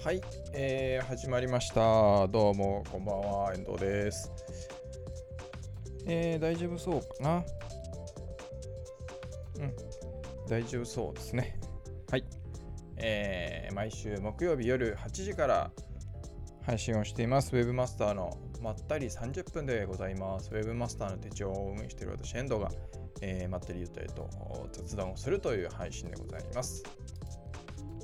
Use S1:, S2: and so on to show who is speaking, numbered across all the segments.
S1: はい、えー、始まりました。どうも、こんばんは、遠藤です。えー、大丈夫そうかな？うん、大丈夫そうですね。はい。えー、毎週木曜日夜8時から配信をしています。ウェブマスターのまったり30分でございます。ウェブマスターの手帳を運営している私、遠藤が、えー、まったりゆったりと雑談をするという配信でございます。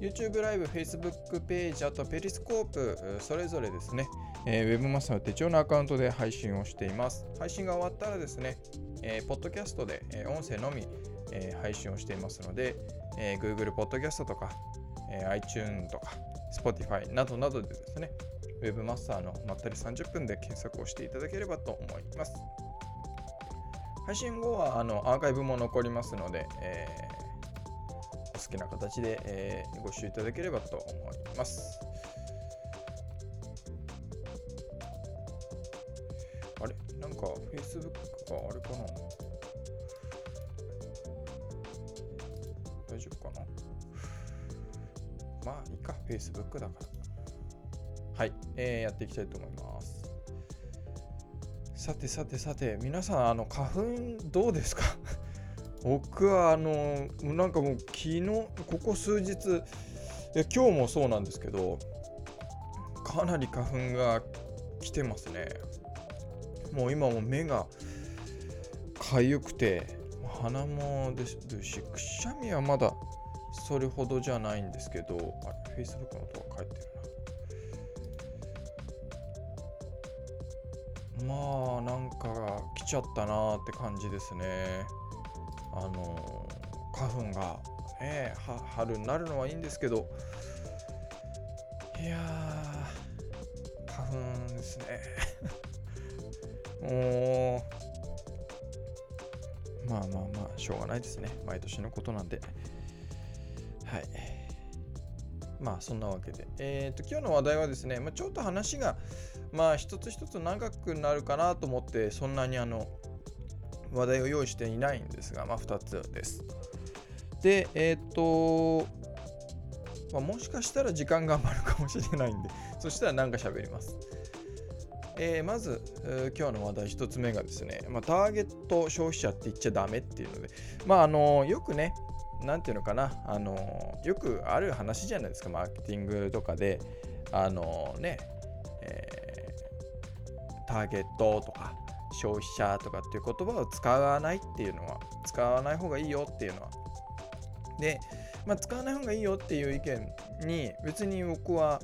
S1: YouTube ライブ、Facebook ページ、あとペリスコープ、それぞれですね、えー、Webmaster の手帳のアカウントで配信をしています。配信が終わったらですね、えー、ポッドキャストで、えー、音声のみ、えー、配信をしていますので、えー、Google ポッドキャストとか、えー、iTune とか Spotify などなどでですね、Webmaster のまったり30分で検索をしていただければと思います。配信後はあのアーカイブも残りますので、え好きな形で、えー、ご視聴いただければと思います。あれ？なんか Facebook かあれかな？大丈夫かな？まあいいか、Facebook だから。はい、えー、やっていきたいと思います。さてさてさて、皆さん、あの花粉どうですか？僕はあのなんかもう昨日ここ数日いや今日もそうなんですけどかなり花粉が来てますね。もう今も目がかゆくて鼻もですしくしゃみはまだそれほどじゃないんですけどあれ Facebook の音が返ってるな。まあなんか来ちゃったなーって感じですね。あの花粉が、ね、春になるのはいいんですけど。いや花粉ですね。もうまあまあまあしょうがないですね。毎年のことなんで。はい。まあそんなわけで。えっ、ー、と今日の話題はですね、まあ、ちょっと話がまあ一つ一つ長くなるかなと思ってそんなにあの話題を用意していないんですが、まあ、2つです。で、えっ、と、まあ、もしかしたら時間が余るかもしれないんで、そしたら何か喋ります。えー、まず、えー、今日の話題1つ目がですね、まあ、ターゲット消費者って言っちゃダメっていうので、まあ、あのよくね、なんていうのかな、あのよくある話じゃないですか、マーケティングとかで、あのね、え、ターゲットとか、消費者とかっていう言葉を使わないっていうのは使わない方がいいよっていうのは。で、まあ、使わない方がいいよっていう意見に別に僕は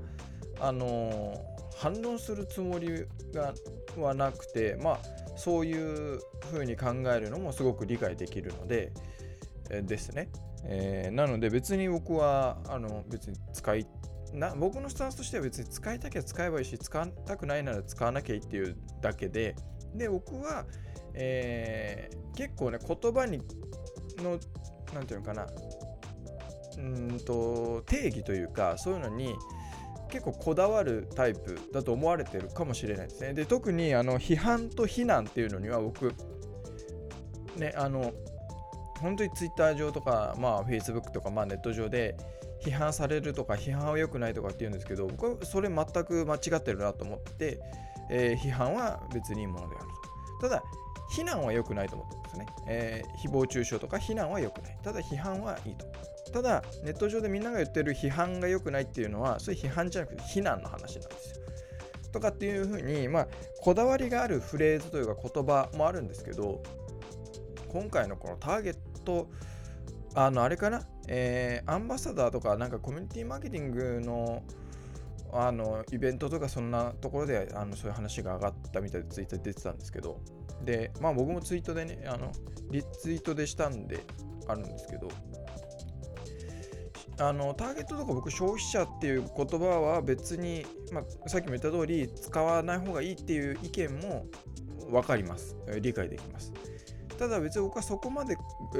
S1: あの反論するつもりがはなくてまあそういうふうに考えるのもすごく理解できるので、えですね、えー、なので別に僕はあの別に使いな僕のスタンスとしては別に使いたきゃ使えばいいし使わたくないなら使わなきゃいいっていうだけでで僕は、えー、結構ね言葉にの何て言うのかなうんと定義というかそういうのに結構こだわるタイプだと思われてるかもしれないですね。で特にあの批判と非難っていうのには僕ねあの本当に Twitter 上とか、まあ、Facebook とか、まあ、ネット上で批判されるとか批判は良くないとかって言うんですけど僕はそれ全く間違ってるなと思ってえー、批判は別にいいものであると。ただ、非難は良くないと思ってますね。えー、誹謗中傷とか非難は良くない。ただ、批判はいいと。ただ、ネット上でみんなが言ってる批判が良くないっていうのは、そういう批判じゃなくて非難の話なんですよ。とかっていうふうに、まあ、こだわりがあるフレーズというか言葉もあるんですけど、今回のこのターゲット、あの、あれかな、えー、アンバサダーとか、なんかコミュニティマーケティングのあのイベントとかそんなところであのそういう話が上がったみたいでツイッター出てたんですけど。でまあ僕もツイートでねあのリツイートでしたんであるんですけど。あのターゲットとか僕消費者っていう言葉は別に、まあ、さっきも言った通り使わない方がいいっていう意見も分かります。理解できます。ただ別に僕はそこまで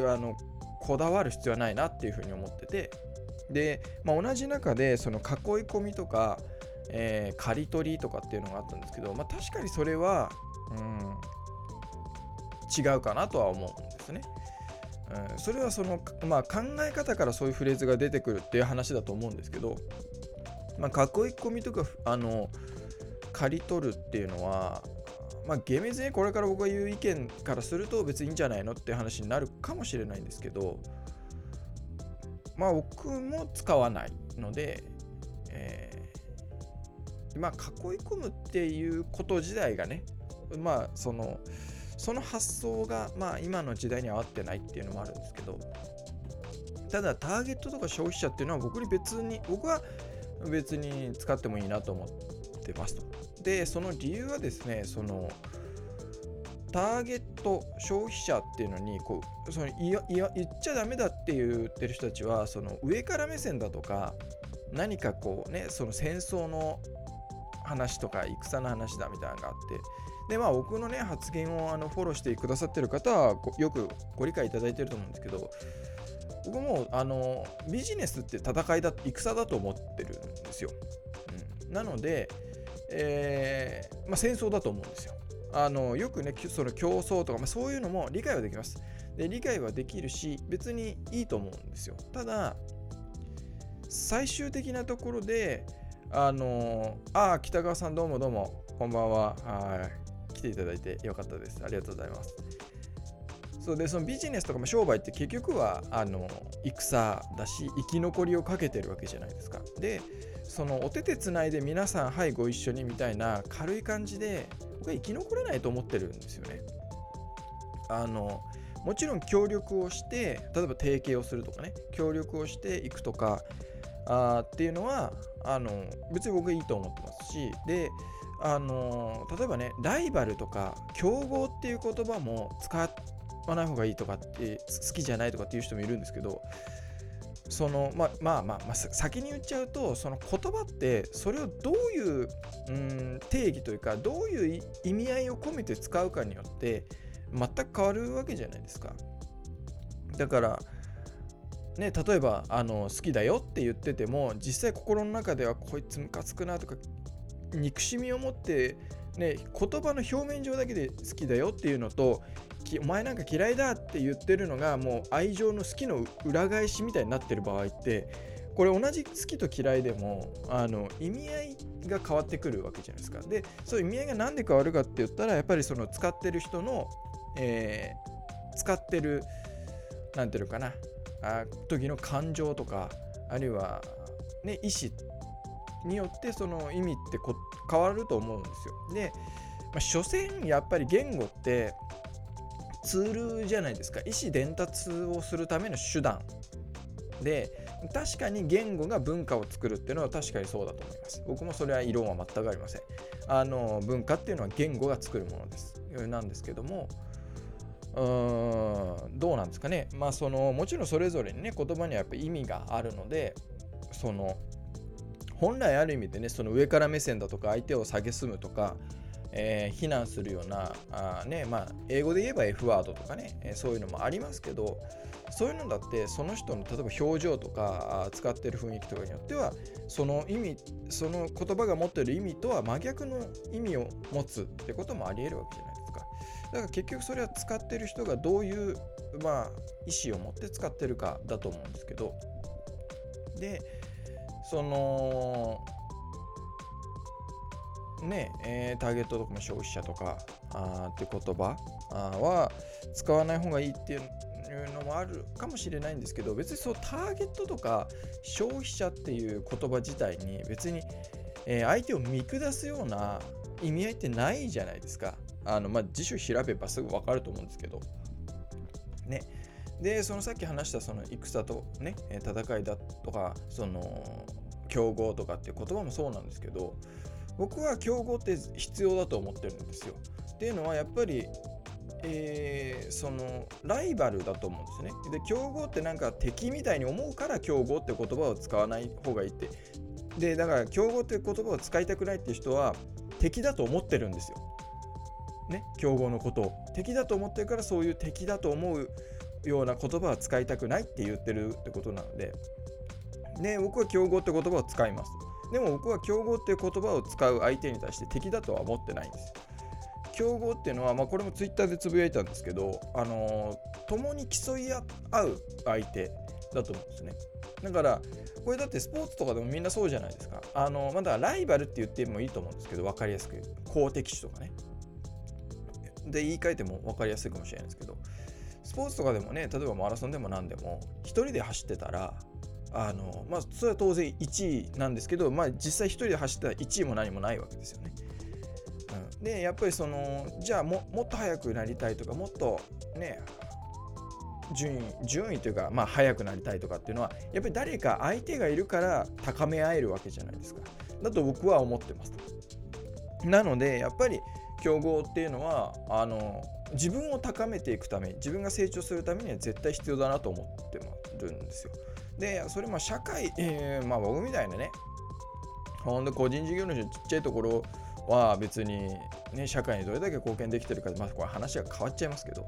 S1: あのこだわる必要はないなっていうふうに思ってて。で、まあ、同じ中でその囲い込みとか、えー、刈り取りとかっていうのがあったんですけど、まあ、確かにそれは、うん、違うかなとは思うんですね。うん、それはその、まあ、考え方からそういうフレーズが出てくるっていう話だと思うんですけどまあ、囲い込みとかあの刈り取るっていうのはまあ、厳密にこれから僕が言う意見からすると別にいいんじゃないのっていう話になるかもしれないんですけど、まあ僕も使わないので、えー、まあ囲い込むっていうこと自体がね、まあその、その発想がまあ今の時代には合ってないっていうのもあるんですけど、ただターゲットとか消費者っていうのは僕に別に、僕は別に使ってもいいなと思ってますと。で、その理由はですね、その、ターゲット消費者っていうのにこうそのいやいや言っちゃダメだって言ってる人たちはその上から目線だとか何かこうねその戦争の話とか戦の話だみたいなのがあってでまあ僕のね発言をあのフォローしてくださってる方はよくご理解いただいてると思うんですけど僕もあのビジネスって戦いだ戦だと思ってるんですよ、うん、なので、えーまあ、戦争だと思うんですよ。あのよくねその競争とか、まあ、そういうのも理解はできます。で理解はできるし別にいいと思うんですよ。ただ最終的なところであのああ北川さんどうもどうもこんばんは。はい来ていただいてよかったです。ありがとうございます。そうでそのビジネスとかも商売って結局はあの戦だし生き残りをかけてるわけじゃないですか。でそのお手手つないで皆さんはいご一緒にみたいな軽い感じで僕は生き残れないと思ってるんですよね。あのもちろん協力をして例えば提携をするとかね協力をしていくとかあっていうのはあの別に僕はいいと思ってますしであの例えばねライバルとか競合っていう言葉も使わない方がいいとかって好きじゃないとかっていう人もいるんですけどそのままあまあ、まあ、先に言っちゃうとその言葉ってそれをどういううん定義というかどういう意味合いを込めて使うかによって全く変わるわけじゃないですか。だからね例えばあの好きだよって言ってても実際心の中ではこいつムカつくなとか憎しみを持ってね言葉の表面上だけで好きだよっていうのとお前なんか嫌いだって言ってるのがもう愛情の好きの裏返しみたいになってる場合ってこれ同じ好きと嫌いでもあの意味合いが変わってくるわけじゃないですか。でそういう意味合いが何で変わるかって言ったらやっぱりその使ってる人の、えー、使ってる何ていうのかなあ時の感情とかあるいは、ね、意思によってその意味って変わると思うんですよ。で、まあ、所詮やっぱり言語ってツールじゃないですか。意思伝達をするための手段で確かに言語が文化を作るっていうのは確かにそうだと思います。僕もそれは異論は全くありません。あの文化っていうのは言語が作るものです。なんですけどもうーんどうなんですかね。まあそのもちろんそれぞれにね言葉にはやっぱ意味があるのでその本来ある意味でねその上から目線だとか相手を蔑むとかえー、非難するようなあ、ねまあ、英語で言えば F ワードとかね、えー、そういうのもありますけどそういうのだってその人の例えば表情とか使ってる雰囲気とかによってはその意味その言葉が持ってる意味とは真逆の意味を持つってこともありえるわけじゃないですか。だから結局それは使ってる人がどういうまあ意思を持って使ってるかだと思うんですけど。でそのね、えー、ターゲットとかも消費者とかあって言葉は使わない方がいいっていうのもあるかもしれないんですけど別にそうターゲットとか消費者っていう言葉自体に別に、えー、相手を見下すような意味合いってないじゃないですか。あのまあ、辞書調べばすぐ分かると思うんですけど。ね。で、そのさっき話したその戦とね、戦いだとか、その競合とかっていう言葉もそうなんですけど、僕は競合って必要だと思ってるんですよ。っていうのはやっぱり、えー、そのライバルだと思うんですね。で競合ってなんか敵みたいに思うから競合って言葉を使わない方がいいって。でだから競合って言葉を使いたくないっていう人は敵だと思ってるんですよ。ね、競合のことを敵だと思ってるからそういう敵だと思うような言葉は使いたくないって言ってるってことなので、ね、僕は競合って言葉を使います。でも僕は競合っていう言葉を使う相手に対して敵だとは思ってないんです。競合っていうのは、まあ、これもツイッターでつぶやいたんですけど、あのー、共に競い合う相手だと思うんですね。だからこれだってスポーツとかでもみんなそうじゃないですか。あのま、だライバルって言ってもいいと思うんですけど分かりやすく言う公敵手とかね。で言い換えても分かりやすいかもしれないですけどスポーツとかでもね例えばマラソンでも何でも1人で走ってたらあのまあそれは当然1位なんですけど、まあ、実際1人で走ったら1位も何もないわけですよね。うん、でやっぱりそのじゃあももっと速くなりたいとかもっとね順位順位というかまあ速くなりたいとかっていうのはやっぱり誰か相手がいるから高め合えるわけじゃないですか。だと僕は思ってます。なのでやっぱり競合っていうのはあの自分を高めていくため自分が成長するためには絶対必要だなと思ってるんですよ。でそれも社会、えー、まあ僕みたいなねほんで個人事業主ちっちゃいところは別に、ね、社会にどれだけ貢献できてるかまあ、これ話が変わっちゃいますけど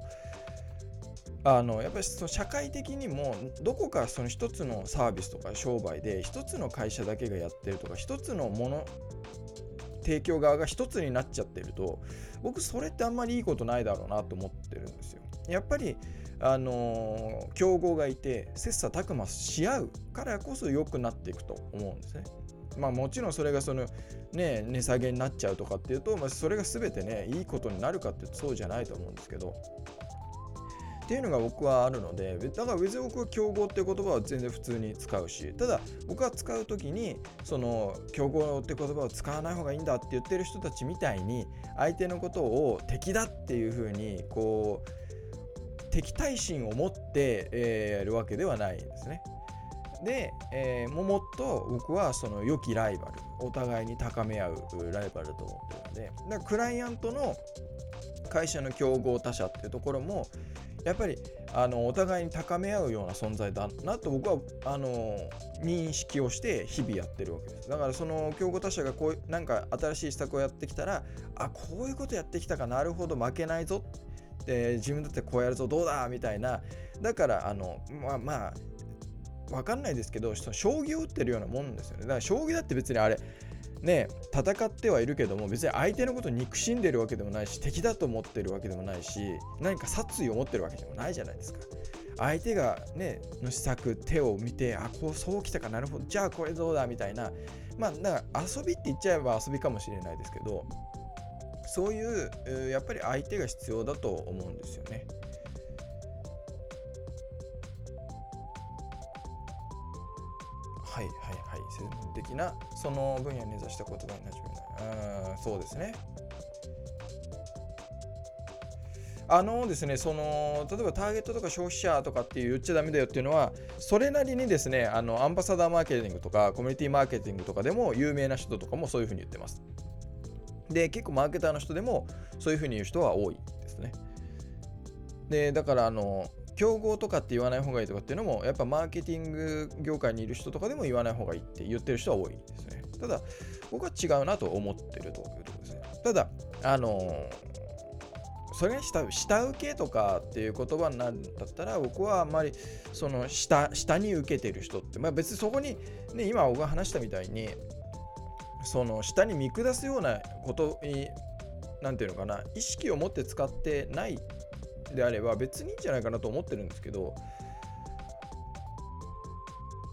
S1: あのやっぱりその社会的にもどこかその一つのサービスとか商売で一つの会社だけがやってるとか一つのもの提供側が一つになっちゃってると僕それってあんまりいいことないだろうなと思ってるんですよ。やっぱりあのー、競合がいて切磋琢磨し合うからこそ良くなっていくと思うんですね。まあもちろんそれがそのね値下げになっちゃうとかっていうと、まあ、それが全てねいいことになるかってそうじゃないと思うんですけどっていうのが僕はあるのでだから別に僕は競合っていう言葉は全然普通に使うしただ僕は使う時にその競合って言葉を使わない方がいいんだって言ってる人たちみたいに相手のことを敵だっていうふうにこう敵対心を持って、えー、やるわけではないんですね。で、えー、ももっと僕はその良きライバルお互いに高め合うライバルと思ってるので。だからクライアントの会社の競合他社っていうところもやっぱりあのお互いに高め合うような存在だなと僕はあの認識をして日々やってるわけです。だからその競合他社がこうなんか新しい施策をやってきたらあこういうことやってきたかなるほど負けないぞ。で自分だってこうやるぞどうだみたいな。だからあのまあまあ分かんないですけど将棋を打ってるようなもんですよね。だから将棋だって別にあれね戦ってはいるけども別に相手のことを憎しんでるわけでもないし敵だと思ってるわけでもないし何か殺意を持ってるわけでもないじゃないですか。相手がねの施策手を見てあこうそうきたかなるほどじゃあこれどうだみたいな。まあだから遊びって言っちゃえば遊びかもしれないですけどそういうやっぱり相手が必要だと思うんですよね。はいはいはい専門的なその分野に根ざした言葉になじめないうんそうですねあのですね、その例えばターゲットとか消費者とかって言っちゃだめだよっていうのは、それなりにですね、あのアンバサダーマーケティングとかコミュニティマーケティングとかでも有名な人とかもそういうふうに言ってます。で、結構マーケターの人でもそういうふうに言う人は多いですね。で、だからあの、競合とかって言わない方がいいとかっていうのもやっぱマーケティング業界にいる人とかでも言わない方がいいって言ってる人は多いですねただ僕は違うなと思ってるというところですねただあのそれが下下請けとかっていう言葉になるんだったら僕はあんまりその下下に受けてる人って、まあ、別にそこに、ね、今僕が話したみたいにその下に見下すようなことに何ていうのかな意識を持って使ってないであれば別にいいんじゃないかなと思ってるんですけど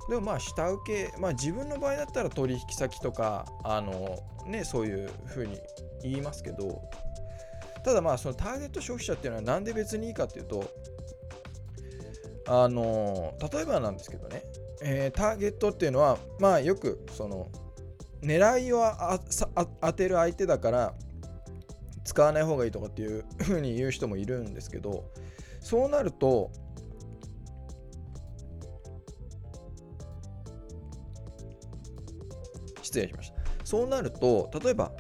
S1: でもまあ下請け、まあ自分の場合だったら取引先とか、あのね、そういうふうに言いますけど、ただまあそのターゲット消費者っていうのはなんで別にいいかっていうと、あの例えばなんですけどね、えー、ターゲットっていうのは、まあよくその狙いを当てる相手だから使わない方がいいとかっていうふうに言う人もいるんですけどそうなると失礼しましたそうなると例えば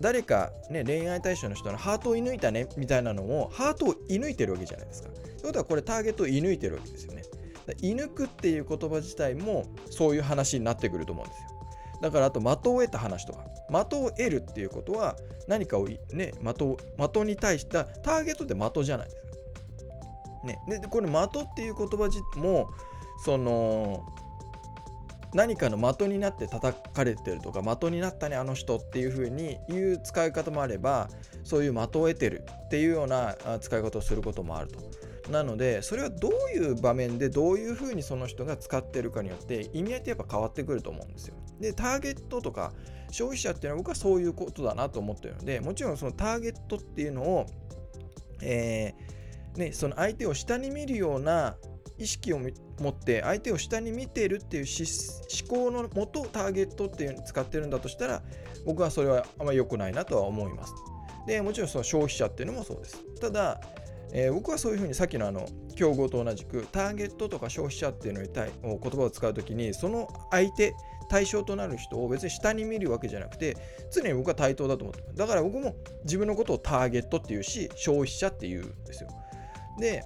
S1: 誰か、ね、恋愛対象の人のハートを射抜いたねみたいなのもハートを射抜いてるわけじゃないですか。ということはこれターゲットを射抜いてるわけですよね。射抜くっていう言葉自体もそういう話になってくると思うんですよ。だからあと的を得た話とか的を得るっていうことは何かをね的的に対してターゲットって的じゃないですか。ね、でこれ的っていう言葉もその何かの的になって叩かれてるとか的になったねあの人っていう風に言う使い方もあればそういう的を得てるっていうような使い方をすることもあると。なのでそれはどういう場面でどういうふうにその人が使ってるかによって意味合いってやっぱ変わってくると思うんですよ。でターゲットとか消費者っていうのは僕はそういうことだなと思ってるのでもちろんそのターゲットっていうのを、えー、ね、その相手を下に見るような意識を持って相手を下に見てるっていう思考のもとターゲットっていうのを使ってるんだとしたら僕はそれはあんまり良くないなとは思います。でもちろんその消費者っていうのもそうです。ただ、えー、僕はそういうふうにさっきのあの競合と同じくターゲットとか消費者っていうのに対言葉を使う時にその相手対象となる人を別に下に見るわけじゃなくて常に僕は対等だと思ってだから僕も自分のことをターゲットっていうし消費者っていうんですよ。で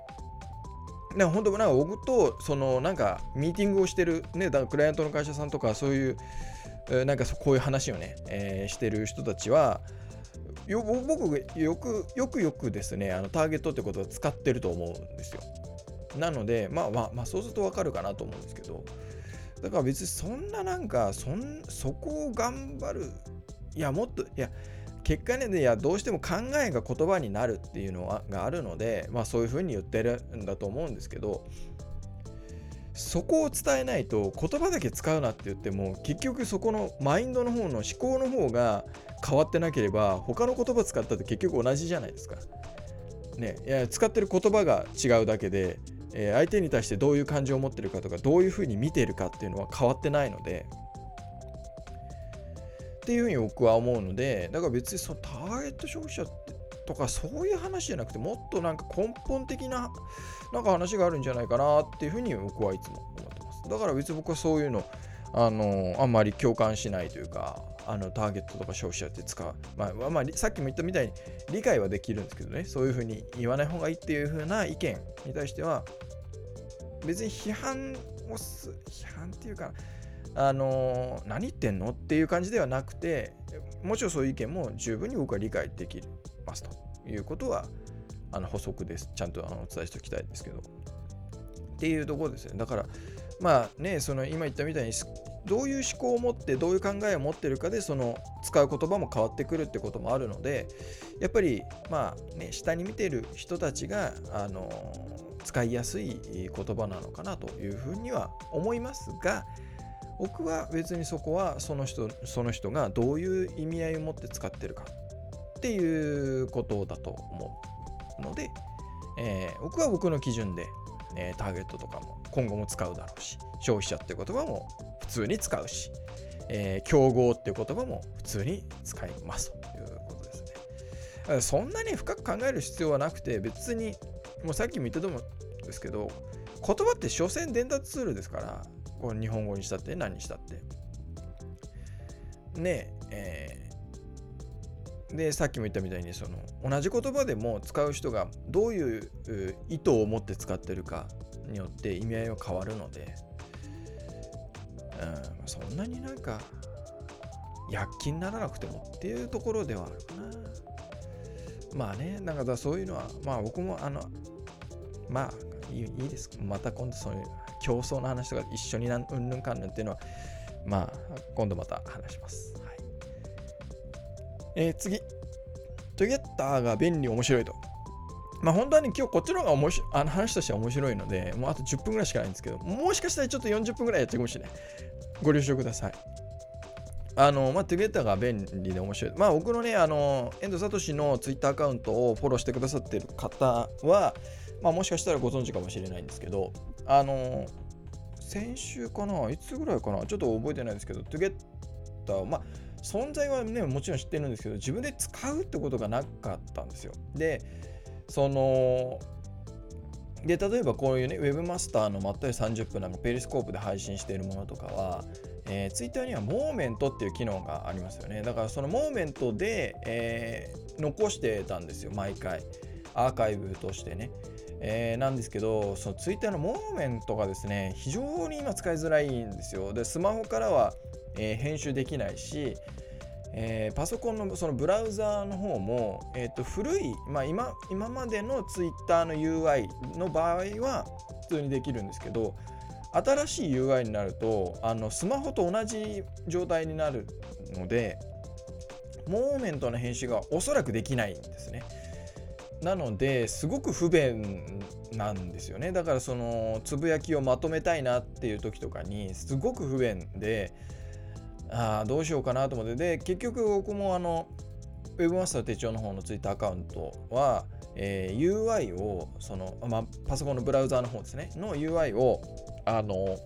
S1: なんか本当なんか僕とそのなんかミーティングをしてるねだからクライアントの会社さんとかそういうなんかこういう話をね、えー、してる人たちはよ僕よくよくよくですねあのターゲットってことを使ってると思うんですよ。なのでまあまあまあそうするとわかるかなと思うんですけどだから別にそんななんかそんそこを頑張るいやもっといや結果ねいやどうしても考えが言葉になるっていうのはがあるのでまあそういうふうに言ってるんだと思うんですけどそこを伝えないと言葉だけ使うなって言っても結局そこのマインドの方の思考の方が変わってなければ他の言葉使ったって結局同じじゃないですか。ね、いや使ってる言葉が違うだけで、えー、相手に対してどういう感情を持ってるかとかどういうふうに見てるかっていうのは変わってないのでっていうふうに僕は思うのでだから別にそのターゲット消費者ってとかそういう話じゃなくてもっとなんか根本的ななんか話があるんじゃないかなっていうふうに僕はいつも思ってます。だから別に僕はそういうのあのあんまり共感しないというかあのターゲットとか消費者って使う、まあ、まあ、さっきも言ったみたいに理解はできるんですけどね。そういうふうに言わない方がいいっていうふうな意見に対しては別に批判をす批判っていうかあの何言ってんのっていう感じではなくてもちろんそういう意見も十分に僕は理解できますということはあの補足です。ちゃんとあのお伝えしておきたいんですけど。っていうところですね。だからまあねその今言ったみたいにどういう思考を持ってどういう考えを持ってるかでその使う言葉も変わってくるってこともあるのでやっぱりまあね下に見てる人たちがあの使いやすい言葉なのかなというふうには思いますが僕は別にそこはその人その人がどういう意味合いを持って使ってるかっていうことだと思うので、えー、僕は僕の基準で、えー、ターゲットとかも今後も使うだろうし消費者って言葉も普通に使うし、えー、競合っていう言葉も普通に使いますということですね。そんなに深く考える必要はなくて別にもうさっきも言ったと思うんですけど言葉って所詮伝達ツールですからこ日本語にしたって何にしたって。ねえー、でさっきも言ったみたいにその同じ言葉でも使う人がどういう意図を持って使ってるかによって意味合いは変わるので、うん、そんなになんか躍起にならなくてもっていうところではあるかな。まあね、なんかそういうのは、まあ僕もあの、まあいいいいです。また今度そういう競争の話とか一緒になんうんぬんかんぬんっていうのは、まあ、今度また話します。はいえー、次。トゥゲッターが便利面白いと。まあ本当はね、今日こっちの方が面白あの話としては面白いので、もうあと10分ぐらいしかないんですけど、もしかしたらちょっと40分ぐらいやってるかもしれない。ご了承ください。あの、まあ、トゥゲッターが便利で面白い。まあ、僕のね、あの、遠藤聡のツイッターアカウントをフォローしてくださってる方は、まあ、もしかしたらご存知かもしれないんですけど、あの先週かないつぐらいかなちょっと覚えてないですけど、トゥゲッター、まあ、存在はね、もちろん知ってるんですけど、自分で使うってことがなかったんですよ。で、その、で、例えばこういうね、ウェブマスターのまったり30分なんかペリスコープで配信しているものとかは、えー、ツイッターにはモーメントっていう機能がありますよね。だからそのモーメントで、えー、残してたんですよ、毎回。アーカイブとしてね。えー、なんですけど、そのツイッターのモーメントがですね、非常に今使いづらいんですよ。で、スマホからは、え、編集できないし、えー、パソコンのそのブラウザーの方も、えー、と古い、まあ今、今までのツイッターの UI の場合は普通にできるんですけど、新しい UI になるとあのスマホと同じ状態になるのでモーメントの編集がおそらくできないんですね。なのですごく不便なんですよねだからそのつぶやきをまとめたいなっていう時とかにすごく不便でああどうしようかなと思って。で結局僕もあの Webmaster 手帳の方の Twitter アカウントは、えー、UI をその、まあ、パソコンのブラウザーの方ですね。の UI をあの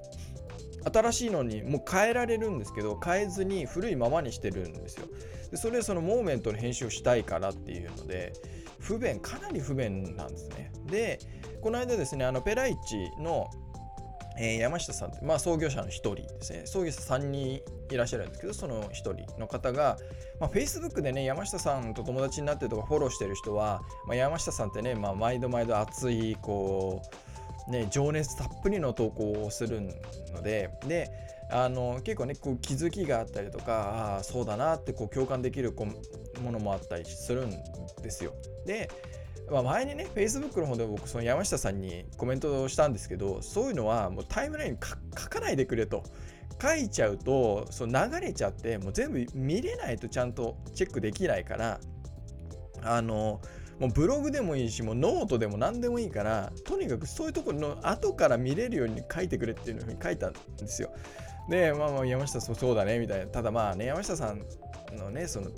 S1: 新しいのにもう変えられるんですけど変えずに古いままにしてるんですよ。でそれでそのモーメントの編集をしたいからっていうので不便かなり不便なんですね。でこの間ですねあのペライチのえー、山下さんって、まあ、創業者の1人ですね。創業者3人いらっしゃるんですけどその1人の方が、まあ、Facebook でね山下さんと友達になってるとかフォローしてる人は、まあ、山下さんってね、まあ、毎度毎度熱いこうね情熱たっぷりの投稿をするのでであの結構ねこう気づきがあったりとかああそうだなってこう共感できるものもあったりするんですよ。でまあ、前にね、Facebook の方で僕、その山下さんにコメントをしたんですけど、そういうのはもうタイムラインに書かないでくれと。書いちゃうと、その流れちゃって、もう全部見れないとちゃんとチェックできないから、あの、もうブログでもいいし、もうノートでも何でもいいから、とにかくそういうところの後から見れるように書いてくれっていうふうに書いたんですよ。で、まあまあ山下そうだね、みたいな。ただまあね、山下さんのね、その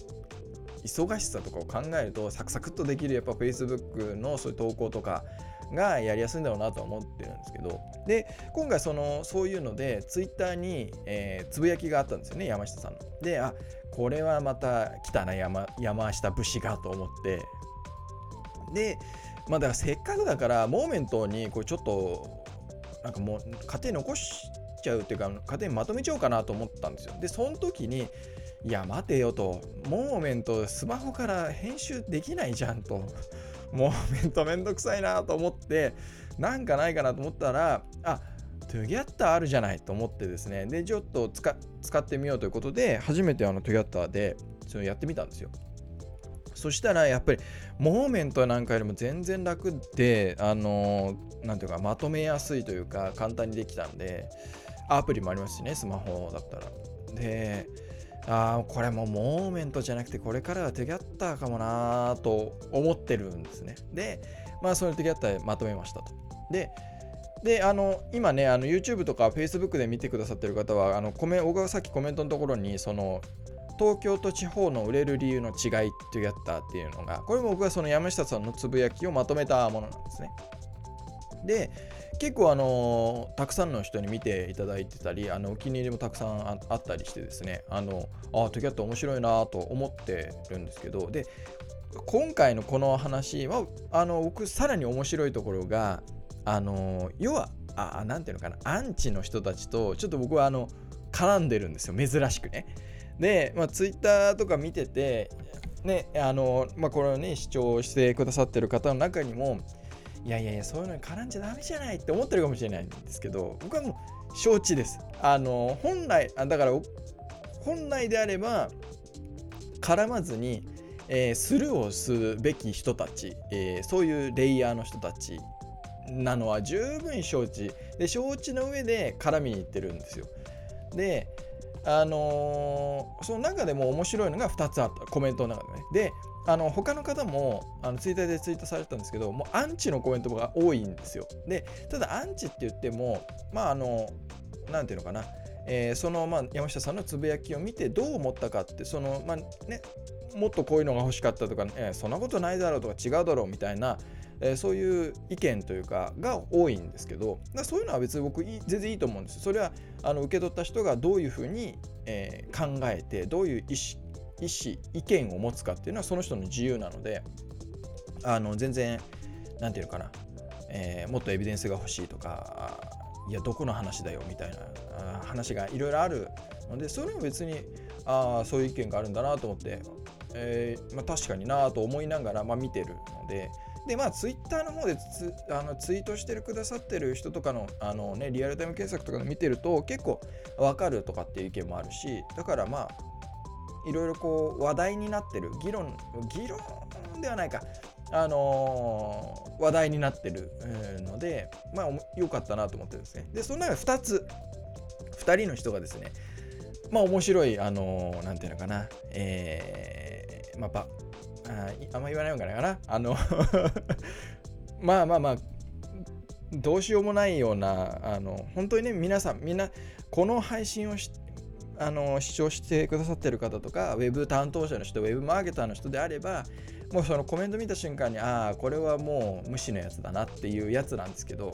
S1: 忙しさとかを考えるとサクサクっとできるやっぱ Facebook のそういう投稿とかがやりやすいんだろうなと思ってるんですけどで今回そのそういうので Twitter に、えー、つぶやきがあったんですよね山下さんの。であこれはまた来たな山山下武士がと思ってでまあだからせっかくだからモーメントにこうちょっとなんかもう家庭残しちゃうっていうか家庭にまとめちゃおうかなと思ったんですよ。でその時にいや待てよと。モーメントスマホから編集できないじゃんと。モーメントめんどくさいなと思ってなんかないかなと思ったらあトゥギャッターあるじゃないと思ってですね。でちょっと使ってみようということで初めてあのトゥギャッターでそれやってみたんですよ。そしたらやっぱりモーメントなんかよりも全然楽であの何ていうかまとめやすいというか簡単にできたんでアプリもありますしねスマホだったら。であこれもモーメントじゃなくてこれからはテギャッターかもなと思ってるんですね。で、まあそのテギャッターまとめましたと。で、で、あの、今ね、あの YouTube とか Facebook で見てくださってる方は、あのコメ僕がさっきコメントのところに、その、東京と地方の売れる理由の違いっていうやったっていうのが、これも僕はその山下さんのつぶやきをまとめたものなんですね。で、結構あのたくさんの人に見ていただいてたりあのお気に入りもたくさんあったりしてですねあのあトキャット面白いなと思ってるんですけどで今回のこの話はあの僕さらに面白いところがあの要はあなんていうのかなアンチの人たちとちょっと僕はあの絡んでるんですよ珍しくね。で、まあ、ツイッターとか見ててねあのまあこれをね視聴してくださってる方の中にもいやいやいやそういうのに絡んじゃダメじゃないって思ってるかもしれないんですけど僕はもう承知です。あの本来あだから本来であれば絡まずに、えー、スルーをすべき人たち、えー、そういうレイヤーの人たちなのは十分承知。で承知の上で絡みに行ってるんですよ。であのー、その中でも面白いのが2つあった。コメントの中でね。であの他の方もあのツイッターでツイートされたんですけどもうアンチのコメントが多いんですよ。でただアンチって言ってもまああの何ていうのかな、えー、その、まあ、山下さんのつぶやきを見てどう思ったかってそのまあねもっとこういうのが欲しかったとか、えー、そんなことないだろうとか違うだろうみたいな、えー、そういう意見というかが多いんですけどそういうのは別に僕全然いいと思うんですそれはあの受け取った人がどういうふうに、えー、考えてどういう意識意思意見を持つかっていうのはその人の自由なのであの全然何て言うのかな、えー、もっとエビデンスが欲しいとかいやどこの話だよみたいな話がいろいろあるのでそれも別にあそういう意見があるんだなと思って、えー、まあ、確かになと思いながら、まあ、見てるので。でまあ、ツイッターの方でツあのツイートしてるくださってる人とかのあの、ね、リアルタイム検索とかで見てると結構わかるとかっていう意見もあるしだからまあいろいろこう話題になってる議論議論ではないか。あのー、話題になってるのでまあ良かったなと思ってるんですね。でその中で2つ2人の人がですねまあ面白いあのー、なんていうのかな。えー、まあばああんま言わないのかな。あの まあまあまあどうしようもないようなあの本当にね皆さんみんなこの配信をしあの視聴してくださってる方とかウェブ担当者の人ウェブマーケターの人であればもうそのコメント見た瞬間にああこれはもう無視のやつだなっていうやつなんですけど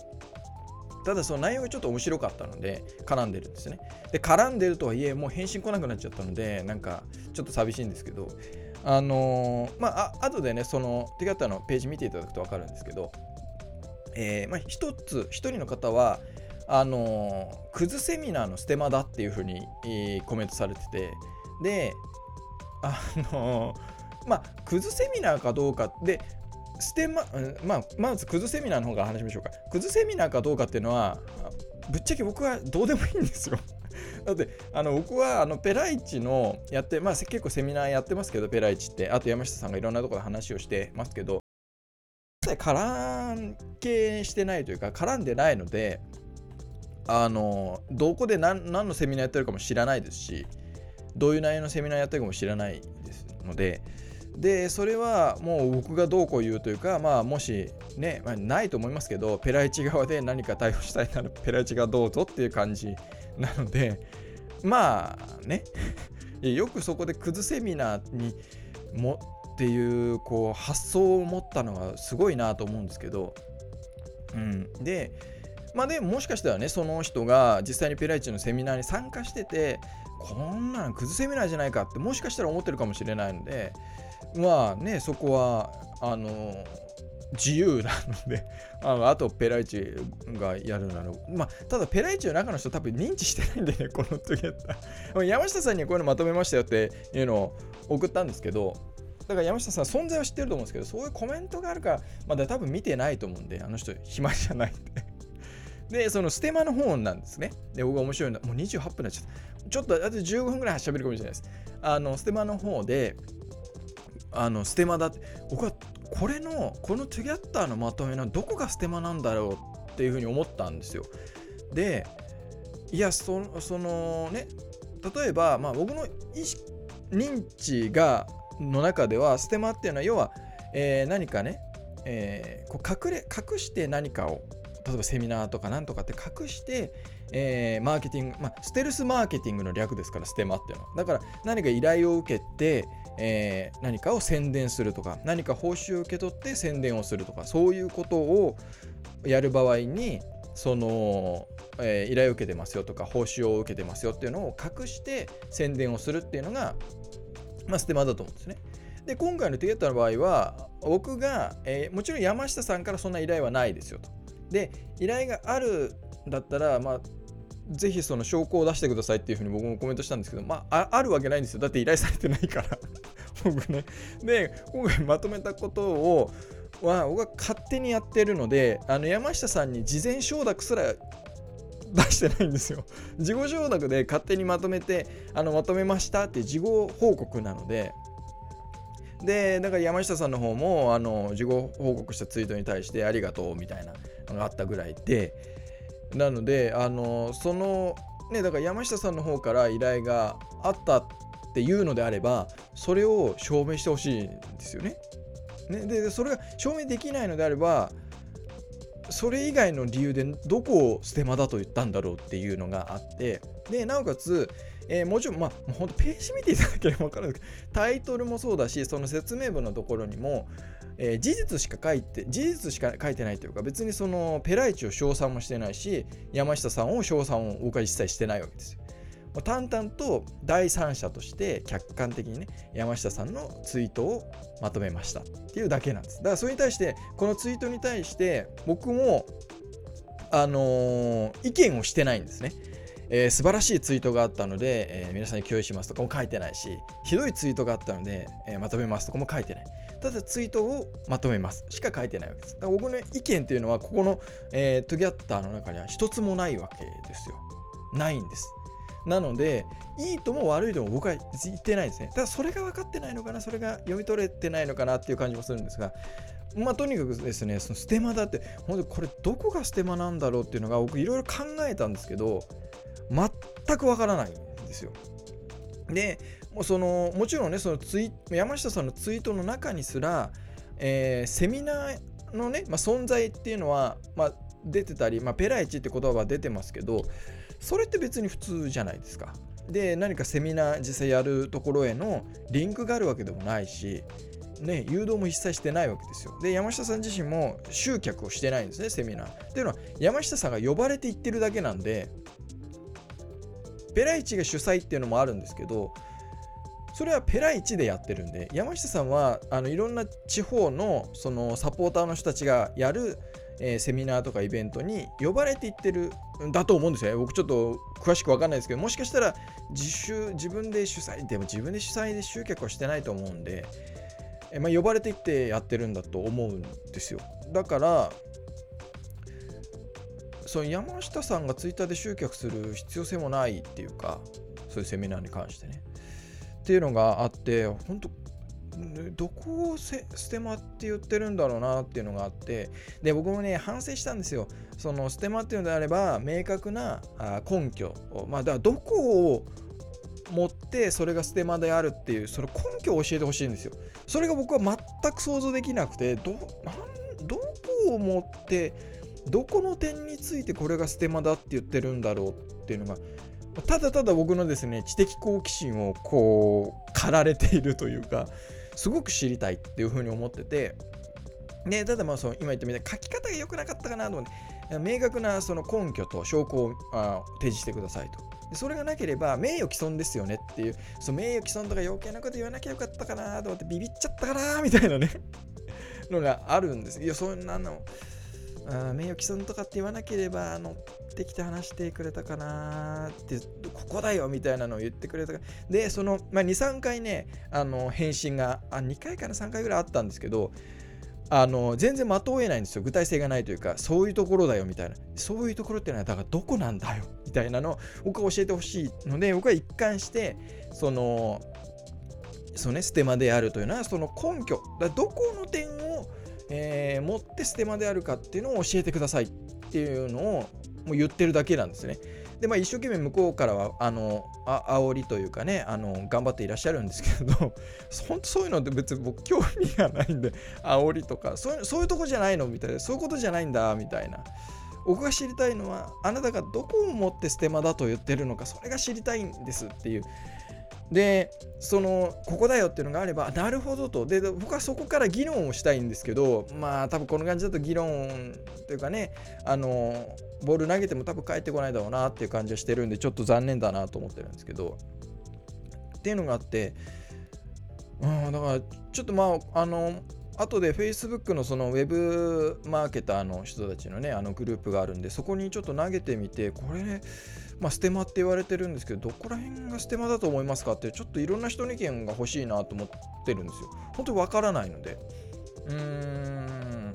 S1: ただその内容がちょっと面白かったので絡んでるんですね。で絡んでるとはいえもう返信来なくなっちゃったのでなんかちょっと寂しいんですけどあのー、まああ後でねその手形のページ見ていただくと分かるんですけどえー、まあ、一つ一人の方はあの、クズセミナーのステマだっていうふうに、えー、コメントされてて。であの、まあクズセミナーかどうかでステマ、まあ、まずクズセミナーの方から話しましょうか。クズセミナーかどうかっていうのはぶっちゃけ僕はどうでもいいんですよ。だってあの僕はあのペライチのやってまあ結構セミナーやってますけどペライチって。あと山下さんがいろんなところで話をしてますけど絡係してないというか絡んでないのであのどこで何何のセミナーやってるかも知らないですしどういう内容のセミナーやってるかも知らないですのででそれはもう僕がどうこう言うというかまあもしね、まあ、ないと思いますけどペライチ側で何か対応したいならペライチがどうぞっていう感じなのでまあね。よくそこでクズセミナーにもっていうこう発想を持ったのがすごいなと思うんですけど、うん、でまあでももしかしたらねその人が実際にペライチのセミナーに参加しててこんなのクズセミナーじゃないかってもしかしたら思ってるかもしれないのでまあねそこはあの自由なので あのあとペライチがやるならまあただペライチの中の人多分認知してないんでねこの時やった山下さんにこういうのまとめましたよっていうのを送ったんですけどだから山下さん存在は知ってると思うんですけど、そういうコメントがあるから、まだ多分見てないと思うんで、あの人暇じゃないんで。で、そのステマの本なんですね。で、僕が面白いのはもう28分になっちゃった。ちょっとあと15分ぐらい喋るかもしれないです。あの、ステマの方で、あの、ステマだって、僕はこれの、このトゥギャッターのまとめのどこがステマなんだろうっていうふうに思ったんですよ。で、いや、そのそのね、例えば、まあ、僕の意識認知がの中ではステマっていうのは要は、えー、何かね、えー、こう隠れ隠して何かを例えばセミナーとかなんとかって隠して、えー、マーケティング、まあ、ステルスマーケティングの略ですからステマっていうのはだから何か依頼を受けて、えー、何かを宣伝するとか何か報酬を受け取って宣伝をするとかそういうことをやる場合にその、えー、依頼を受けてますよとか報酬を受けてますよっていうのを隠して宣伝をするっていうのがまあ、ステマだと思うんですね。で、今回のティゲットの場合は、僕が、えー、もちろん山下さんからそんな依頼はないですよと。で、依頼があるだったら、まあ、ぜひその証拠を出してくださいっていうふうに僕もコメントしたんですけど、まあ、あるわけないんですよ。だって依頼されてないから 僕ね。で、今回まとめたことを、は僕は勝手にやってるので、あの山下さんに事前承諾すら出してないんですよ。事後承諾で勝手にまとめて、あのまとめましたって事後報告なので、で、だから山下さんの方も、あの、事後報告したツイートに対してありがとうみたいながあったぐらいで、なので、あの、その、ね、だから山下さんの方から依頼があったっていうのであれば、それを証明してほしいんですよね。ねで、それが証明できないのであれば、それ以外の理由でどこをステマだと言ったんだろうっていうのがあってでなおかつ、えー、もちろんまあ本当ページ見ていただければ分かるんですけどタイトルもそうだしその説明文のところにも、えー、事実しか書いて事実しか書いてないというか別にそのペライチを称賛もしてないし山下さんを称賛を僕は一切してないわけですよ。淡々と第三者として客観的にね山下さんのツイートをまとめましたっていうだけなんです。だからそれに対してこのツイートに対して僕もあのー、意見をしてないんですね。えー、素晴らしいツイートがあったので、えー、皆さんに共有しますとかも書いてないし、ひどいツイートがあったので、えー、まとめますとかも書いてない。ただツイートをまとめますしか書いてないわけです。だから僕の意見っていうのは、ここの、えー、トゥギャッターの中には一つもないわけですよ。ないんです。なので、いいとも悪いとも僕は言ってないですね。ただそれが分かってないのかな、それが読み取れてないのかなっていう感じもするんですが、まあとにかくですね、そのステマだって、本当にこれどこがステマなんだろうっていうのが僕いろいろ考えたんですけど、全く分からないんですよ。で、もうそのもちろんね、そのツイ山下さんのツイートの中にすら、えー、セミナーのね、まあ、存在っていうのは、まあ、出てたり、まあ、ペライチって言葉は出てますけどそれって別に普通じゃないですか。で何かセミナー実際やるところへのリンクがあるわけでもないし、ね、誘導も一切してないわけですよ。で山下さん自身も集客をしてないんですねセミナー。っていうのは山下さんが呼ばれていってるだけなんでペライチが主催っていうのもあるんですけどそれはペライチでやってるんで山下さんはあのいろんな地方のそのサポーターの人たちがやるえー、セミナーとかイベントに呼ばれていってるんだと思うんですよ。僕ちょっと詳しく分かんないですけど、もしかしたら自主、自分で主催、でも自分で主催で集客はしてないと思うんで、えー、まあ、呼ばれていってやってるんだと思うんですよ。だから、その山下さんがツイッターで集客する必要性もないっていうか、そういうセミナーに関してね。っていうのがあって、本当どこをステマって言ってるんだろうなっていうのがあってで僕もね反省したんですよそのステマっていうのであれば明確な根拠まあだからどこを持ってそれがステマであるっていうその根拠を教えてほしいんですよそれが僕は全く想像できなくてどどこを持ってどこの点についてこれがステマだって言ってるんだろうっていうのがただただ僕のですね知的好奇心をこう駆られているというかすごく知りたいっていうふうに思っててでただまあその今言ったみたいに書き方が良くなかったかなと思って明確なその根拠と証拠をあ提示してくださいと。でそれがなければ名誉毀損ですよねっていうその名誉毀損とか余計なこと言わなきゃよかったかなと思ってビビっちゃったかなみたいなねのがあるんです。いやそんなのあ名誉毀損とかって言わなければ乗ってきて話してくれたかなってここだよみたいなのを言ってくれたかでその、まあ、23回ねあの返信があ2回から3回ぐらいあったんですけどあの全然的を得ないんですよ。具体性がないというかそういうところだよみたいな。そういうところってのはだからどこなんだよみたいなのを僕は教えてほしいので僕は一貫してそのそのねステマであるというのはその根拠。だどこの点をえー、持ってステマであるかっていうのを教えてくださいっていうのをもう言ってるだけなんですね。で、まあ、一生懸命向こうからは、あの、あ煽りというかね、あの、頑張っていらっしゃるんですけど、本当そういうのって別に僕興味がないんで、煽りとか、そういうそういうとこじゃないのみたいな、そういうことじゃないんだ、みたいな。僕が知りたいのは、あなたがどこを持ってステマだと言ってるのか、それが知りたいんですっていう。でそのここだよっていうのがあればなるほどと。で僕はそこから議論をしたいんですけどまあ多分この感じだと議論というかねあのボール投げても多分返ってこないだろうなっていう感じはしてるんでちょっと残念だなと思ってるんですけど。っていうのがあってうんだからちょっとまああの後で Facebook のそのウェブマーケターの人たちのねあのグループがあるんでそこにちょっと投げてみてこれねまあ、ステマって言われてるんですけど、どこら辺がステマだと思いますかって、ちょっといろんな人の意見が欲しいなと思ってるんですよ。本当にわからないので。うーん。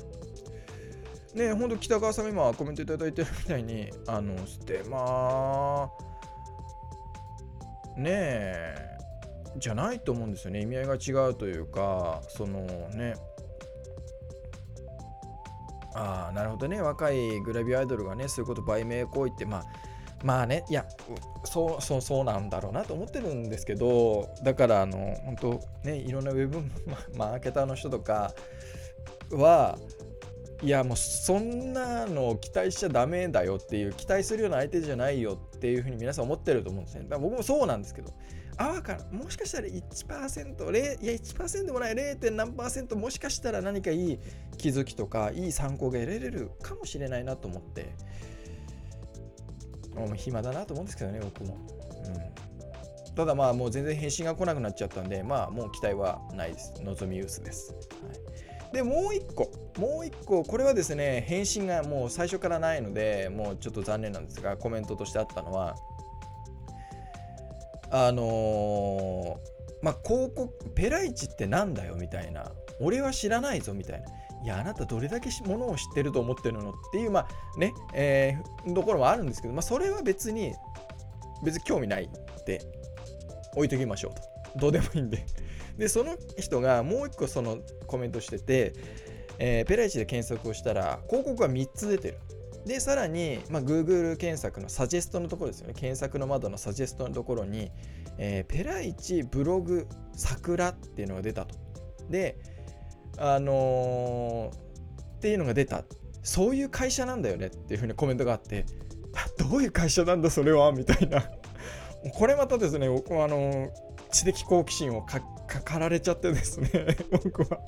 S1: ね本当北川さん今コメントいただいてるみたいに、あの、ステマねえ、じゃないと思うんですよね。意味合いが違うというか、そのね、ああ、なるほどね。若いグラビアアイドルがね、そういうこと売名行為って、まあ、まあね、いや、そうそうそうなんだろうなと思ってるんですけど、だからあの、本当ね、いろんなウェブ マーケターの人とかは、いやもうそんなのを期待しちゃダメだよっていう期待するような相手じゃないよっていうふうに皆さん思ってると思うんですね。だから僕もそうなんですけど、あわからもしかしたら1%、0いや1%でもない 0. 何パーセントもしかしたら何かいい気づきとかいい参考が得られるかもしれないなと思って。もう暇だなと思うんですけどね、僕も。うん、ただまあもう全然返信が来なくなっちゃったんで、まあもう期待はないです。望み薄です。はい、で、もう一個、もう一個、これはですね、返信がもう最初からないので、もうちょっと残念なんですが、コメントとしてあったのは、あのー、まあ広告、ペライチってなんだよみたいな、俺は知らないぞみたいな。いや、あなたどれだけものを知ってると思ってるのっていう、まあね、えー、ところもあるんですけど、まあ、それは別に、別に興味ないって置いときましょうと。どうでもいいんで。で、その人がもう一個そのコメントしてて、えー、ペライチで検索をしたら、広告が3つ出てる。で、さらに、まあ、Google 検索のサジェストのところですよね。検索の窓のサジェストのところに、えー、ペライチブログ桜っていうのが出たと。で、あのー、っていうのが出た。そういう会社なんだよねっていうふうにコメントがあって。どういう会社なんだそれはみたいな。これまたですね僕はあの知的好奇心をかかられちゃってですね 僕は。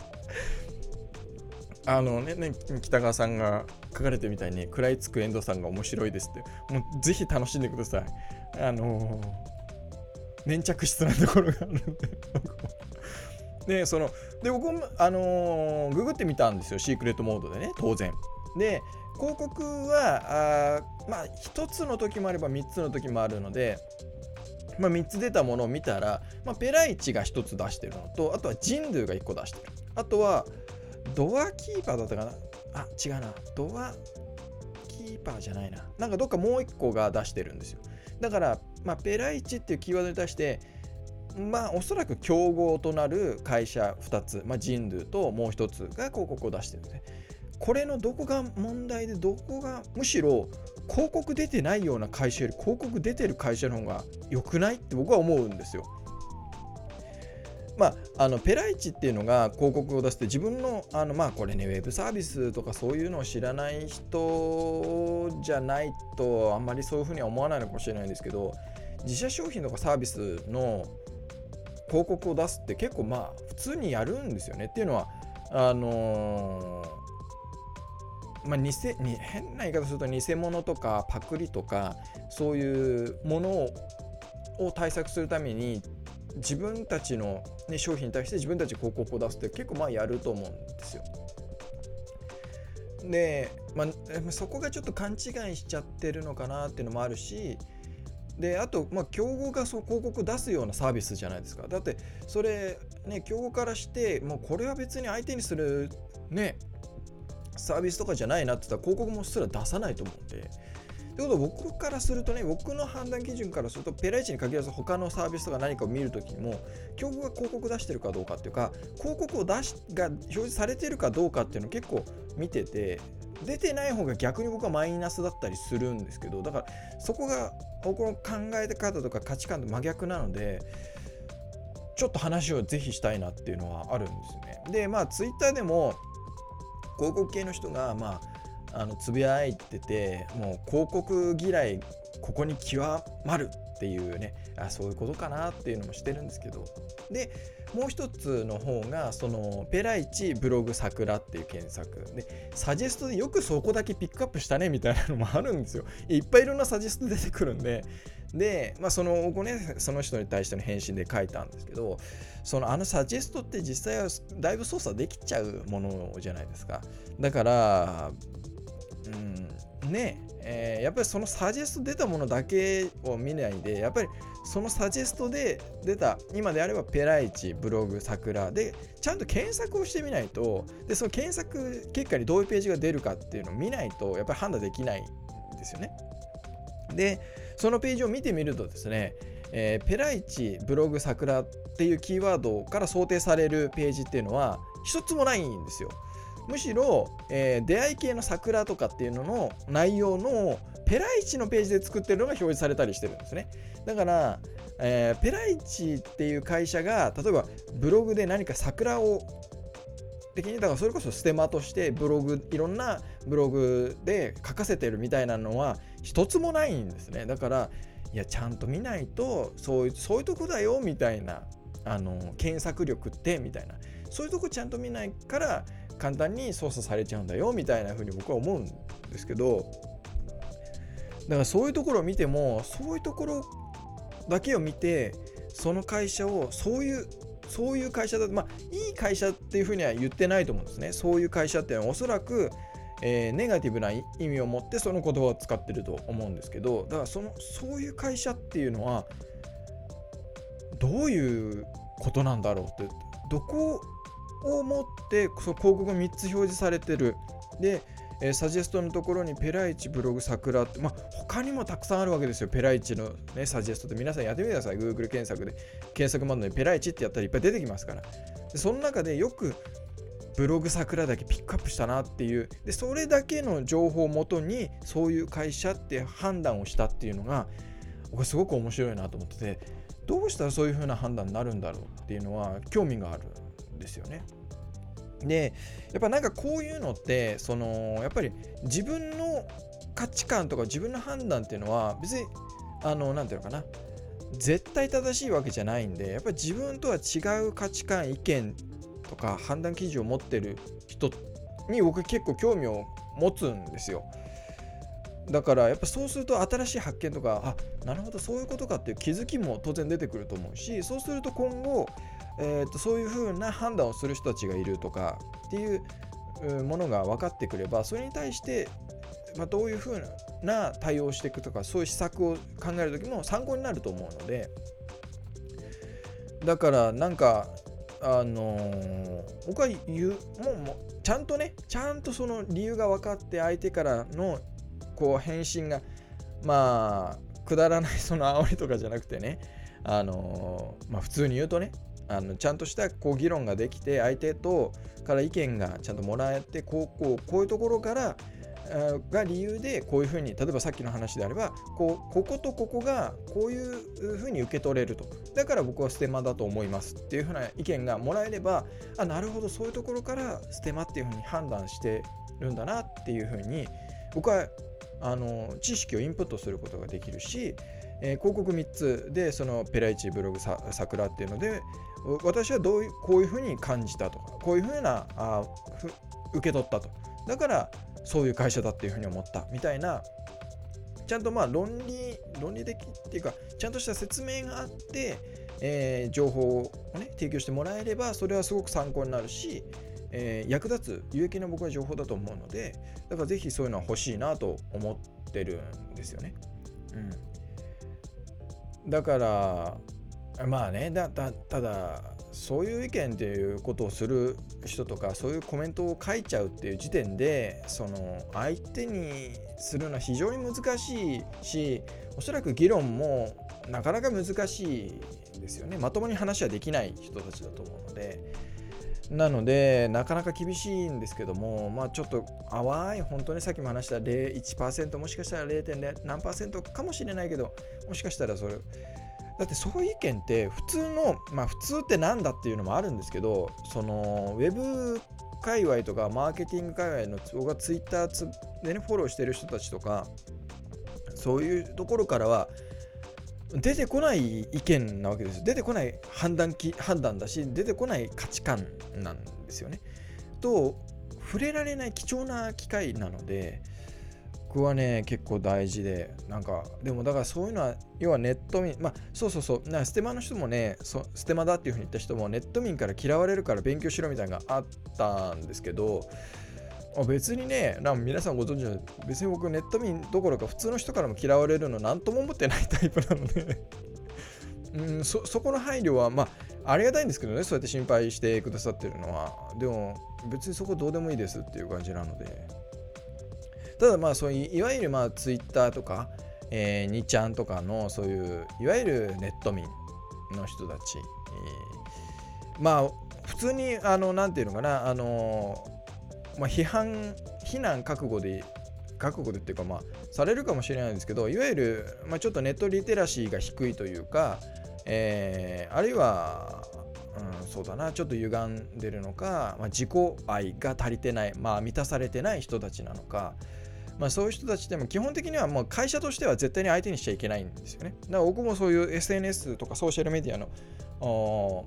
S1: あのねね北川さんが書かれてみたいに食らいつく遠藤さんが面白いですって。もうぜひ楽しんでください。あのー、粘着質なところがあるんででそので僕もあのー、ググってみたんですよシークレットモードでね当然。で広告はあまあ1つの時もあれば3つの時もあるのでまあ、3つ出たものを見たら、まあ、ペライチが1つ出してるのとあとはジンドゥが1個出してる。あとはドアキーパーだったかな？あ違うな。ドアキーパーじゃないな。なんかどっかもう1個が出してるんですよ。だから、まあ、ペライチっていうキーワードに対してまあおそらく競合となる会社2つ、まあ、ジンドゥともう1つが広告を出してるんでねこれのどこが問題でどこがむしろ広告出てないような会社より広告出てる会社の方が良くないって僕は思うんですよ。まあ、あのペライチっていうのが広告を出して自分のあのまあこれねウェブサービスとかそういうのを知らない人じゃないとあんまりそういうふうには思わないのかもしれないんですけど自社商品とかサービスの広告を出すって結構まあ普通にやるんですよねっていうのはあのーまあ、偽に変な言い方すると偽物とかパクリとかそういうものを対策するために自分たちの、ね、商品に対して自分たち広告を出すって結構まあやると思うんですよ。で、まあ、そこがちょっと勘違いしちゃってるのかなっていうのもあるしであと、まあ、競合がそう広告出すようなサービスじゃないですかだってそれね競合からしてもうこれは別に相手にするねサービスとかじゃないなって言ったら広告もすら出さないと思うんで。ということは僕からするとね、僕の判断基準からすると、ペライチに限らず他のサービスとか何かを見るときにも、競合が広告出してるかどうかっていうか、広告を出しが表示されてるかどうかっていうのを結構見てて、出てない方が逆に僕はマイナスだったりするんですけど、だからそこが僕の考え方とか価値観と真逆なので、ちょっと話をぜひしたいなっていうのはあるんですよね。で、まあ、ツイッターでも、広告系の人がまああのつぶやいててもう広告嫌いここに極まるっていうねあそういうことかなっていうのもしてるんですけど。でもう一つの方がそのペライチブログ桜っていう検索。でサジェストでよくそこだけピックアップしたねみたいなのもあるんですよ。いっぱいいろんなサジェスト出てくるんで。で、まあ、その後ねその人に対しての返信で書いたんですけどそのあのサジェストって実際はだいぶ操作できちゃうものじゃないですか。だからうんねえー、やっぱりそのサジェスト出たものだけを見ないでやっぱりそのサジェストで出た今であればペライチブログ桜でちゃんと検索をしてみないとでその検索結果にどういうページが出るかっていうのを見ないとやっぱり判断できないんですよねでそのページを見てみるとですね、えー、ペライチブログ桜っていうキーワードから想定されるページっていうのは一つもないんですよ。むしろ、えー、出会い系の桜とかっていうのの内容のペライチのページで作ってるのが表示されたりしてるんですね。だから、えー、ペライチっていう会社が例えばブログで何か桜を的にだからそれこそステマとしてブログいろんなブログで書かせてるみたいなのは一つもないんですねだからいやちゃんと見ないとそういうそういうとこだよみたいなあの検索力ってみたいなそういうとこちゃんと見ないから簡単に操作されちゃうんだよみたいな風に僕は思うんですけどだからそういうところを見てもそういうところだけを見てその会社をそういうそういう会社だまあいい会社っていうふうには言ってないと思うんですね。そういう会社っていうのはおそらくえー、ネガティブな意味を持ってその言葉を使ってると思うんですけどだからそのそういう会社っていうのはどういうことなんだろうってどこをもってその広告が3つ表示されてる。で、えー、サジェストのところにペライチブログ桜って、まあ、他にもたくさんあるわけですよ。ペライチの、ね、サジェストって。皆さんやってみてください。Google 検索で。検索窓にペライチってやったらいっぱい出てきますから。でその中でよくブログ桜だけピックアップしたなっていう。でそれだけの情報をもとにそういう会社って判断をしたっていうのが僕すごく面白いなと思っててどうしたらそういう風な判断になるんだろうっていうのは興味がある。ですよね。でやっぱなんかこういうのってそのやっぱり自分の価値観とか自分の判断っていうのは別にあの何て言うのかな絶対正しいわけじゃないんでやっぱり自分とは違う価値観意見とか判断基準を持ってる人に僕結構興味を持つんですよ。だからやっぱそうすると新しい発見とかあなるほどそういうことかっていう気づきも当然出てくると思うしそうすると今後、えー、とそういうふうな判断をする人たちがいるとかっていうものが分かってくればそれに対して、まあ、どういうふうな対応をしていくとかそういう施策を考える時も参考になると思うのでだからなんかあのー、僕は言うもうもうちゃんとねちゃんとその理由が分かって相手からのこう返信がまあくだらないその煽りとかじゃなくてねあのー、まあ普通に言うとねあのちゃんとしたこう議論ができて相手とから意見がちゃんともらえてこうこうこういうところからが理由でこういうふうに例えばさっきの話であればこうこことここがこういうふうに受け取れると。だから僕はステマだと思いますっていうふうな意見がもらえればあなるほどそういうところからステマっていうふうに判断してるんだなっていうふうに僕はあの知識をインプットすることができるし、えー、広告3つでそのペライチブログさ桜っていうので私はどういうこういうふうに感じたとかこういうふうなあふ受け取ったとだからそういう会社だっていうふうに思ったみたいなちゃんとまあ論理論理的っていうかちゃんとした説明があって、えー、情報をね提供してもらえればそれはすごく参考になるし、えー、役立つ有益な僕は情報だと思うのでだからぜひそういうのは欲しいなと思ってるんですよね。うん、だからまあねだただそういう意見っていうことをする人とかそういうコメントを書いちゃうっていう時点でその相手にするのは非常に難しいしおそらく議論もなかなか難しいですよねまともに話はできない人たちだと思うのでなのでなかなか厳しいんですけどもまあちょっと淡い本当にさっきも話した0.1%もしかしたら 0. 何かもしれないけどもしかしたらそれだってそういう意見って普通のまあ普通ってなんだっていうのもあるんですけどそのウェブ界隈とかマーケティング界隈の僕がツイッターでねフォローしてる人たちとかそういうところからは出てこない意見なわけです出てこない判断き判断だし出てこない価値観なんですよね。と触れられない貴重な機会なので僕はね結構大事でなんかでもだからそういうのは要はネット民まあそうそうそうなステマの人もねそステマだっていうふうに言った人もネット民から嫌われるから勉強しろみたいなのがあったんですけど別にねなん皆さんご存知の別に僕ネット民どころか普通の人からも嫌われるの何とも思ってないタイプなので。うんそそこの配慮はまあありがたいんですけどねそうやって心配してくださってるのは。でも別にそこどうでもいいですっていう感じなので。ただまあそういういわゆるまあツイッターとか、えー、2ちゃんとかのそういういわゆるネット民の人たち、えー、まあ普通にあのなんていうのかなあのまあ、批判非難覚悟で覚悟でっていうかまあされるかもしれないんですけどいわゆる、まあ、ちょっとネットリテラシーが低いというか、えー、あるいは、うん、そうだなちょっと歪んでるのか、まあ、自己愛が足りてない、まあ、満たされてない人たちなのか、まあ、そういう人たちでも基本的にはもう会社としては絶対に相手にしちゃいけないんですよね。だから僕もそういう SNS とかソーシャルメディアの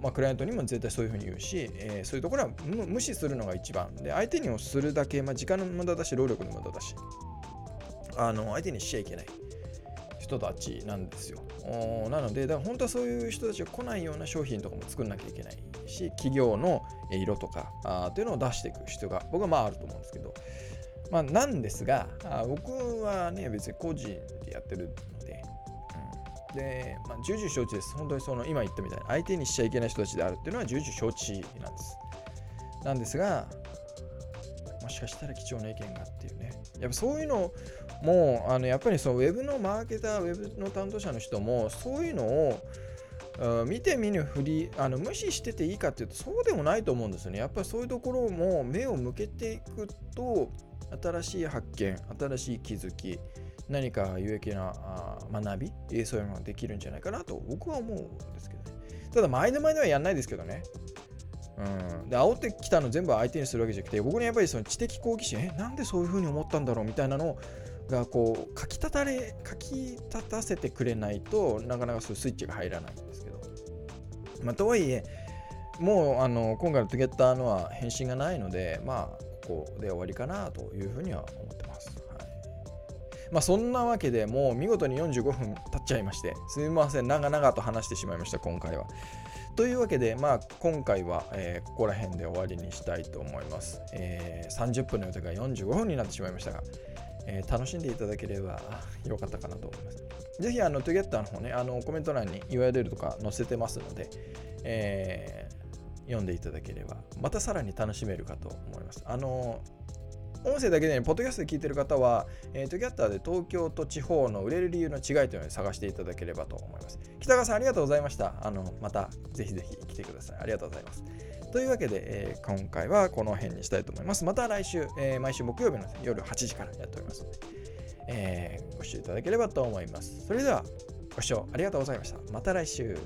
S1: まあ、クライアントにも絶対そういうふうに言うし、えー、そういうところは無視するのが一番。で相手にもするだけ、まあ、時間の無駄だし労力の無駄だしあの相手にしちゃいけない人たちなんですよ。なのでだから本当はそういう人たちが来ないような商品とかも作んなきゃいけないし企業の色とかあっていうのを出していく必要が僕はまああると思うんですけど。まあ、なんですが、あ僕はね、別に個人でやってるので、うん、で、まあ、重々承知です。本当にその今言ったみたいに、相手にしちゃいけない人たちであるっていうのは重々承知なんです。なんですが、もしかしたら貴重な意見がっていうね。やっぱそういうのも、あのやっぱりそのウェブのマーケター、ウェブの担当者の人も、そういうのを見て見ぬふりあの無視してていいかっていうとそうでもないと思うんですよね。やっぱりそういうところも目を向けていくと新しい発見、新しい気づき、何か有益な学び、そういうのができるんじゃないかなと僕は思うんですけどね。ただ、前の前ではやんないですけどね。うん、で煽ってきたの全部相手にするわけじゃなくて僕にやっぱりその知的好奇心えなんでそういうふうに思ったんだろうみたいなのがこう書き立たれ書き立たせてくれないとなかなかそうスイッチが入らないんですけど、まあ、とはいえもうあの今回のトゥゲッターのは返信がないのでまあここで終わりかなというふうには思ってます。はいまあ、そんなわけでもう見事に45分経っちゃいましてすみません長々と話してしまいました今回は。というわけで、まあ、今回は、えー、ここら辺で終わりにしたいと思います。えー、30分の予定が45分になってしまいましたが、えー、楽しんでいただければよかったかなと思います。ぜひ、あの、トゥゲッターの方ね、あの、コメント欄に URL とか載せてますので、え、読んでいただければ、またさらに楽しめるかと思います。あの音声だけで、ね、ポッドキャストで聞いてる方は、えー、トゥギャッターで東京と地方の売れる理由の違いというのを探していただければと思います。北川さん、ありがとうございました。あの、またぜひぜひ来てください。ありがとうございます。というわけで、えー、今回はこの辺にしたいと思います。また来週、えー、毎週木曜日の夜8時からやっておりますので、えー、ご視聴いただければと思います。それでは、ご視聴ありがとうございました。また来週。